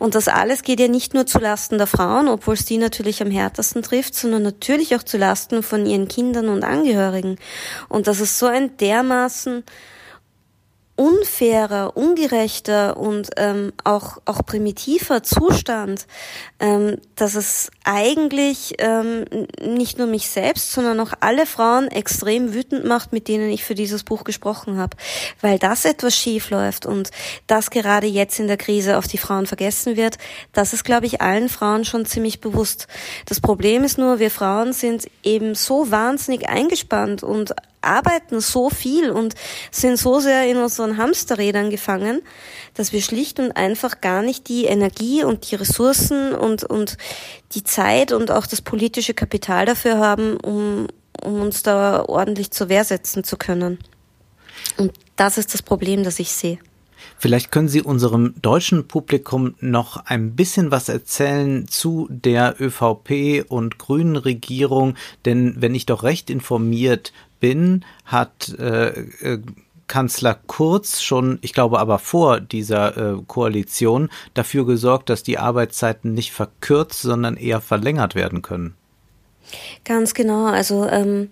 Und das alles geht ja nicht nur zu Lasten der Frauen, obwohl es die natürlich am härtesten trifft, sondern natürlich auch zu Lasten von ihren Kindern und Angehörigen. Und das ist so ein dermaßen unfairer, ungerechter und ähm, auch, auch primitiver Zustand, ähm, dass es eigentlich ähm, nicht nur mich selbst, sondern auch alle Frauen extrem wütend macht, mit denen ich für dieses Buch gesprochen habe, weil das etwas schief läuft und das gerade jetzt in der Krise auf die Frauen vergessen wird, das ist, glaube ich, allen Frauen schon ziemlich bewusst. Das Problem ist nur, wir Frauen sind eben so wahnsinnig eingespannt und arbeiten so viel und sind so sehr in unseren Hamsterrädern gefangen, dass wir schlicht und einfach gar nicht die Energie und die Ressourcen und, und die Zeit und auch das politische Kapital dafür haben, um, um uns da ordentlich zur Wehr setzen zu können. Und das ist das Problem, das ich sehe. Vielleicht können Sie unserem deutschen Publikum noch ein bisschen was erzählen zu der ÖVP und Grünen Regierung, denn wenn ich doch recht informiert bin, hat äh, äh, Kanzler Kurz schon, ich glaube aber vor dieser äh, Koalition, dafür gesorgt, dass die Arbeitszeiten nicht verkürzt, sondern eher verlängert werden können. Ganz genau. Also ähm,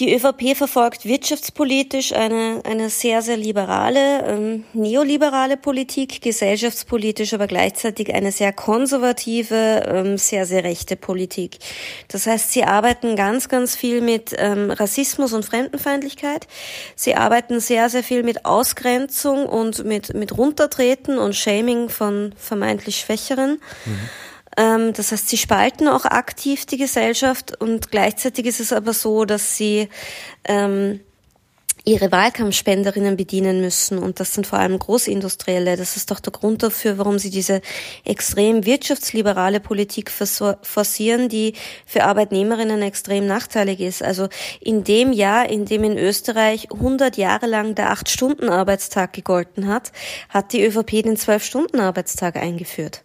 Die ÖVP verfolgt wirtschaftspolitisch eine, eine sehr, sehr liberale, ähm, neoliberale Politik, gesellschaftspolitisch aber gleichzeitig eine sehr konservative, ähm, sehr, sehr rechte Politik. Das heißt, sie arbeiten ganz, ganz viel mit ähm, Rassismus und Fremdenfeindlichkeit. Sie arbeiten sehr, sehr viel mit Ausgrenzung und mit, mit Runtertreten und Shaming von vermeintlich Schwächeren. Mhm. Ähm, das heißt, sie spalten auch aktiv die Gesellschaft und gleichzeitig ist es aber so, dass sie ähm, ihre Wahlkampfspenderinnen bedienen müssen. Und das sind vor allem Großindustrielle. Das ist doch der Grund dafür, warum sie diese extrem wirtschaftsliberale Politik forcieren, die für Arbeitnehmerinnen extrem nachteilig ist. Also in dem Jahr, in dem in Österreich 100 Jahre lang der 8-Stunden-Arbeitstag gegolten hat, hat die ÖVP den 12-Stunden-Arbeitstag eingeführt.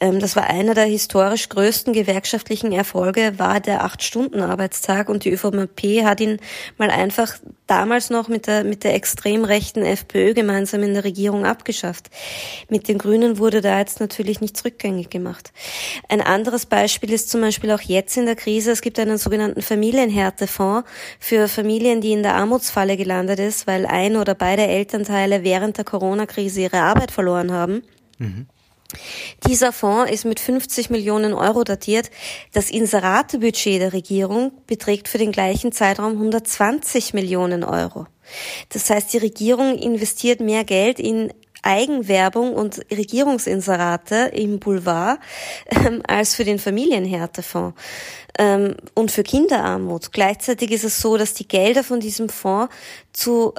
Ähm, das war einer der historisch größten gewerkschaftlichen Erfolge, war der Acht-Stunden-Arbeitstag und die ÖVP hat ihn mal einfach damals noch mit der, mit der extrem rechten FPÖ gemeinsam in der Regierung abgeschafft. Mit den Grünen wurde da jetzt natürlich nichts rückgängig gemacht. Ein anderes Beispiel ist zum Beispiel auch jetzt in der Krise. Es gibt einen sogenannten Familienhärtefonds für Familien, die in der Armutsfalle gelandet ist, weil ein oder beide Elternteile während der Corona-Krise ihre Arbeit verloren haben. Mhm. Dieser Fonds ist mit 50 Millionen Euro datiert. Das Inseratebudget der Regierung beträgt für den gleichen Zeitraum 120 Millionen Euro. Das heißt, die Regierung investiert mehr Geld in Eigenwerbung und Regierungsinserate im Boulevard ähm, als für den Familienhärtefonds ähm, und für Kinderarmut. Gleichzeitig ist es so, dass die Gelder von diesem Fonds zu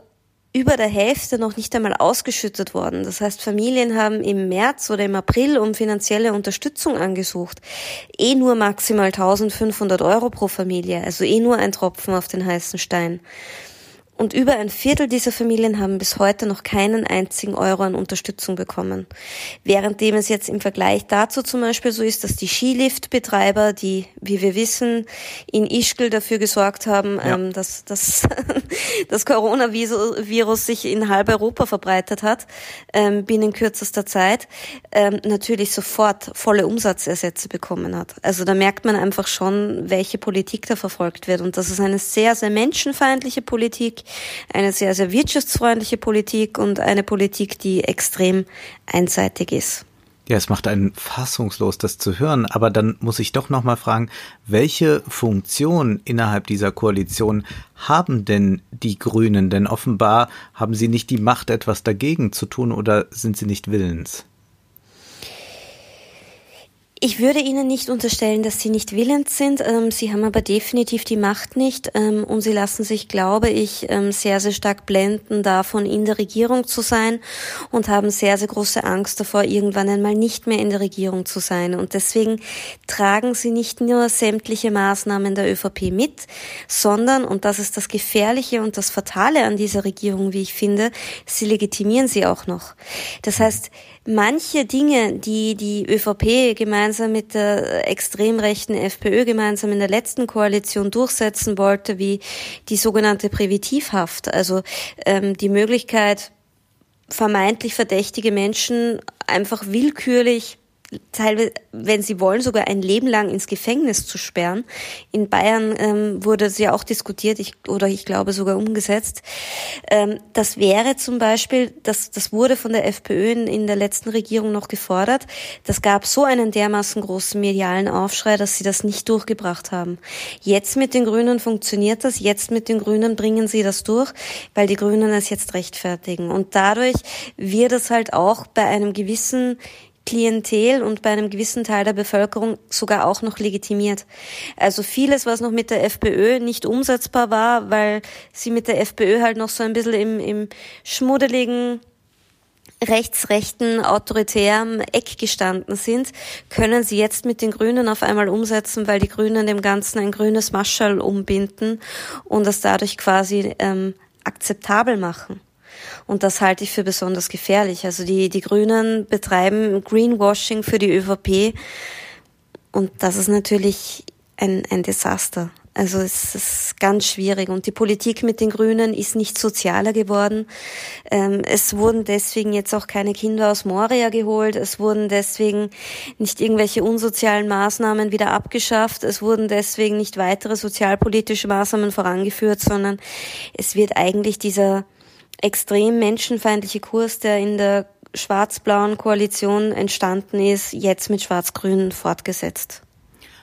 über der Hälfte noch nicht einmal ausgeschüttet worden. Das heißt, Familien haben im März oder im April um finanzielle Unterstützung angesucht. Eh nur maximal 1500 Euro pro Familie, also eh nur ein Tropfen auf den heißen Stein. Und über ein Viertel dieser Familien haben bis heute noch keinen einzigen Euro an Unterstützung bekommen. Währenddem es jetzt im Vergleich dazu zum Beispiel so ist, dass die Skiliftbetreiber, die, wie wir wissen, in Ischgl dafür gesorgt haben, ja. ähm, dass, dass das Coronavirus sich in halb Europa verbreitet hat, ähm, binnen kürzester Zeit, ähm, natürlich sofort volle Umsatzersätze bekommen hat. Also da merkt man einfach schon, welche Politik da verfolgt wird. Und das ist eine sehr, sehr menschenfeindliche Politik, eine sehr, sehr wirtschaftsfreundliche Politik und eine Politik, die extrem einseitig ist. Ja, es macht einen fassungslos, das zu hören. Aber dann muss ich doch noch mal fragen, welche Funktion innerhalb dieser Koalition haben denn die Grünen? Denn offenbar haben sie nicht die Macht, etwas dagegen zu tun oder sind sie nicht willens? Ich würde Ihnen nicht unterstellen, dass Sie nicht willens sind. Ähm, sie haben aber definitiv die Macht nicht ähm, und Sie lassen sich, glaube ich, ähm, sehr, sehr stark blenden davon, in der Regierung zu sein und haben sehr, sehr große Angst davor, irgendwann einmal nicht mehr in der Regierung zu sein. Und deswegen tragen Sie nicht nur sämtliche Maßnahmen der ÖVP mit, sondern, und das ist das Gefährliche und das Fatale an dieser Regierung, wie ich finde, Sie legitimieren sie auch noch. Das heißt, manche Dinge, die die ÖVP gemeinsam mit der extrem rechten FPÖ gemeinsam in der letzten Koalition durchsetzen wollte, wie die sogenannte Präventivhaft, also ähm, die Möglichkeit, vermeintlich verdächtige Menschen einfach willkürlich teilweise, wenn sie wollen, sogar ein Leben lang ins Gefängnis zu sperren. In Bayern ähm, wurde es ja auch diskutiert, ich, oder ich glaube sogar umgesetzt. Ähm, das wäre zum Beispiel, das, das wurde von der FPÖ in, in der letzten Regierung noch gefordert. Das gab so einen dermaßen großen medialen Aufschrei, dass sie das nicht durchgebracht haben. Jetzt mit den Grünen funktioniert das, jetzt mit den Grünen bringen sie das durch, weil die Grünen es jetzt rechtfertigen. Und dadurch wird es halt auch bei einem gewissen Klientel und bei einem gewissen Teil der Bevölkerung sogar auch noch legitimiert. Also vieles, was noch mit der FPÖ nicht umsetzbar war, weil sie mit der FPÖ halt noch so ein bisschen im, im schmuddeligen rechtsrechten, autoritären Eck gestanden sind, können sie jetzt mit den Grünen auf einmal umsetzen, weil die Grünen dem Ganzen ein grünes Maschall umbinden und das dadurch quasi ähm, akzeptabel machen. Und das halte ich für besonders gefährlich. Also die, die Grünen betreiben Greenwashing für die ÖVP. Und das ist natürlich ein, ein Desaster. Also es ist ganz schwierig und die Politik mit den Grünen ist nicht sozialer geworden. Ähm, es wurden deswegen jetzt auch keine Kinder aus Moria geholt. Es wurden deswegen nicht irgendwelche unsozialen Maßnahmen wieder abgeschafft. Es wurden deswegen nicht weitere sozialpolitische Maßnahmen vorangeführt, sondern es wird eigentlich dieser extrem menschenfeindliche Kurs, der in der schwarz-blauen Koalition entstanden ist, jetzt mit schwarz-grün fortgesetzt.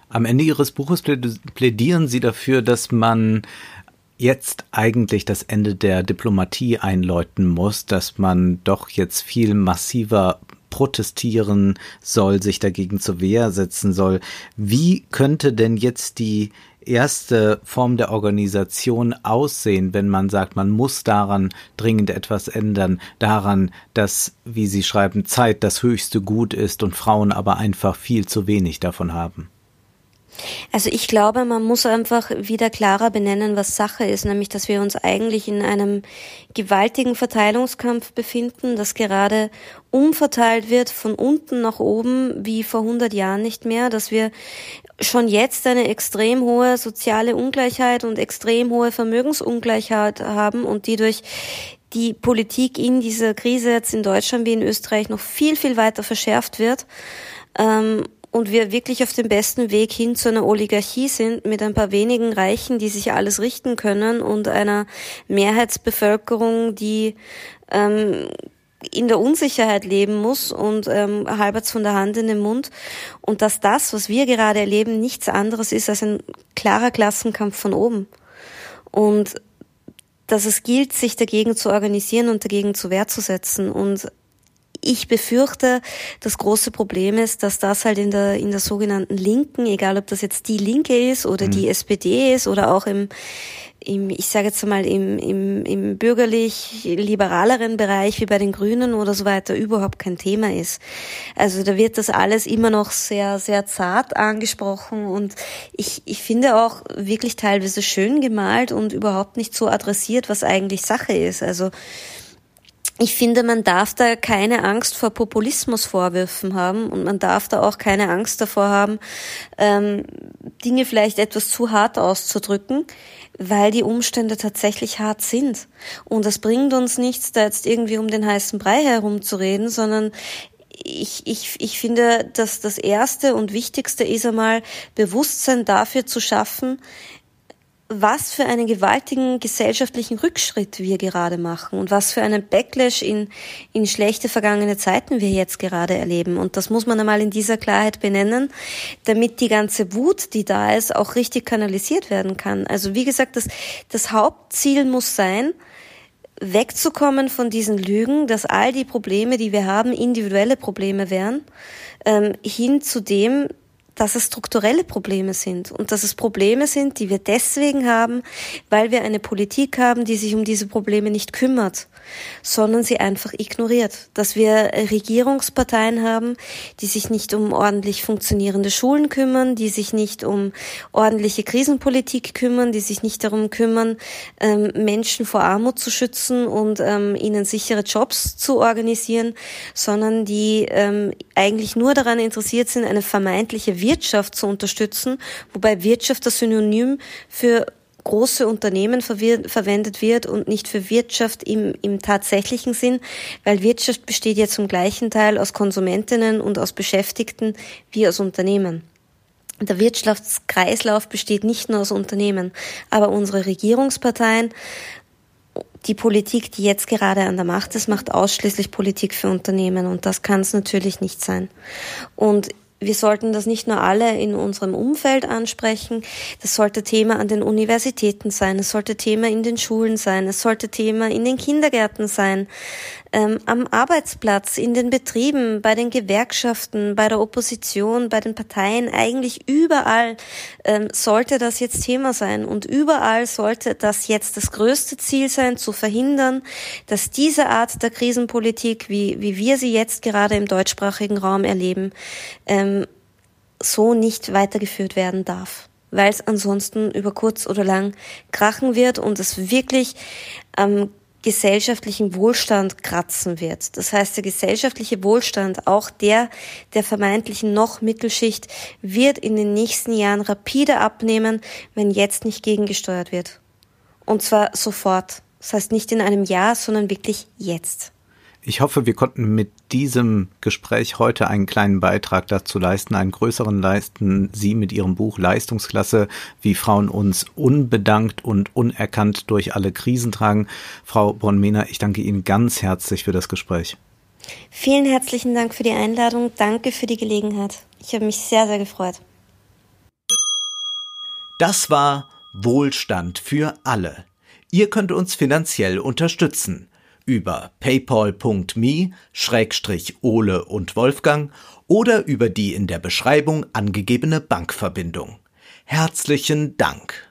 Am Ende Ihres Buches plädieren Sie dafür, dass man jetzt eigentlich das Ende der Diplomatie einläuten muss, dass man doch jetzt viel massiver protestieren soll, sich dagegen zur Wehr setzen soll. Wie könnte denn jetzt die erste Form der Organisation aussehen, wenn man sagt, man muss daran dringend etwas ändern, daran, dass, wie Sie schreiben, Zeit das höchste Gut ist und Frauen aber einfach viel zu wenig davon haben? Also ich glaube, man muss einfach wieder klarer benennen, was Sache ist, nämlich dass wir uns eigentlich in einem gewaltigen Verteilungskampf befinden, das gerade umverteilt wird von unten nach oben wie vor 100 Jahren nicht mehr, dass wir schon jetzt eine extrem hohe soziale Ungleichheit und extrem hohe Vermögensungleichheit haben und die durch die Politik in dieser Krise jetzt in Deutschland wie in Österreich noch viel, viel weiter verschärft wird. Ähm, und wir wirklich auf dem besten Weg hin zu einer Oligarchie sind mit ein paar wenigen Reichen, die sich alles richten können und einer Mehrheitsbevölkerung, die ähm, in der Unsicherheit leben muss und ähm, halberts von der Hand in den Mund. Und dass das, was wir gerade erleben, nichts anderes ist als ein klarer Klassenkampf von oben. Und dass es gilt, sich dagegen zu organisieren und dagegen zu Wehr zu setzen. Und ich befürchte, das große Problem ist, dass das halt in der, in der sogenannten Linken, egal ob das jetzt die Linke ist oder mhm. die SPD ist oder auch im, im ich sage jetzt mal, im, im, im bürgerlich-liberaleren Bereich wie bei den Grünen oder so weiter überhaupt kein Thema ist. Also da wird das alles immer noch sehr, sehr zart angesprochen und ich, ich finde auch wirklich teilweise schön gemalt und überhaupt nicht so adressiert, was eigentlich Sache ist. Also ich finde, man darf da keine Angst vor Populismusvorwürfen haben und man darf da auch keine Angst davor haben, ähm, Dinge vielleicht etwas zu hart auszudrücken, weil die Umstände tatsächlich hart sind. Und das bringt uns nichts, da jetzt irgendwie um den heißen Brei herumzureden, sondern ich, ich, ich finde, dass das Erste und Wichtigste ist einmal Bewusstsein dafür zu schaffen, was für einen gewaltigen gesellschaftlichen Rückschritt wir gerade machen und was für einen Backlash in, in schlechte vergangene Zeiten wir jetzt gerade erleben. Und das muss man einmal in dieser Klarheit benennen, damit die ganze Wut, die da ist, auch richtig kanalisiert werden kann. Also wie gesagt, das, das Hauptziel muss sein, wegzukommen von diesen Lügen, dass all die Probleme, die wir haben, individuelle Probleme wären, ähm, hin zu dem, dass es strukturelle Probleme sind und dass es Probleme sind, die wir deswegen haben, weil wir eine Politik haben, die sich um diese Probleme nicht kümmert, sondern sie einfach ignoriert. Dass wir Regierungsparteien haben, die sich nicht um ordentlich funktionierende Schulen kümmern, die sich nicht um ordentliche Krisenpolitik kümmern, die sich nicht darum kümmern, ähm, Menschen vor Armut zu schützen und ähm, ihnen sichere Jobs zu organisieren, sondern die ähm, eigentlich nur daran interessiert sind, eine vermeintliche Wirtschaft zu unterstützen, wobei Wirtschaft das Synonym für große Unternehmen verwendet wird und nicht für Wirtschaft im, im tatsächlichen Sinn, weil Wirtschaft besteht ja zum gleichen Teil aus Konsumentinnen und aus Beschäftigten wie aus Unternehmen. Der Wirtschaftskreislauf besteht nicht nur aus Unternehmen, aber unsere Regierungsparteien, die Politik, die jetzt gerade an der Macht ist, macht ausschließlich Politik für Unternehmen und das kann es natürlich nicht sein. Und wir sollten das nicht nur alle in unserem Umfeld ansprechen, das sollte Thema an den Universitäten sein, es sollte Thema in den Schulen sein, es sollte Thema in den Kindergärten sein, ähm, am Arbeitsplatz, in den Betrieben, bei den Gewerkschaften, bei der Opposition, bei den Parteien, eigentlich überall ähm, sollte das jetzt Thema sein. Und überall sollte das jetzt das größte Ziel sein, zu verhindern, dass diese Art der Krisenpolitik, wie, wie wir sie jetzt gerade im deutschsprachigen Raum erleben, ähm, so nicht weitergeführt werden darf. Weil es ansonsten über kurz oder lang krachen wird und es wirklich am gesellschaftlichen Wohlstand kratzen wird. Das heißt, der gesellschaftliche Wohlstand, auch der der vermeintlichen noch Mittelschicht, wird in den nächsten Jahren rapide abnehmen, wenn jetzt nicht gegengesteuert wird. Und zwar sofort. Das heißt nicht in einem Jahr, sondern wirklich jetzt. Ich hoffe, wir konnten mit diesem Gespräch heute einen kleinen Beitrag dazu leisten, einen größeren leisten. Sie mit Ihrem Buch Leistungsklasse, wie Frauen uns unbedankt und unerkannt durch alle Krisen tragen. Frau Bornmena, ich danke Ihnen ganz herzlich für das Gespräch. Vielen herzlichen Dank für die Einladung. Danke für die Gelegenheit. Ich habe mich sehr, sehr gefreut. Das war Wohlstand für alle. Ihr könnt uns finanziell unterstützen über paypal.me-ole und Wolfgang oder über die in der Beschreibung angegebene Bankverbindung. Herzlichen Dank.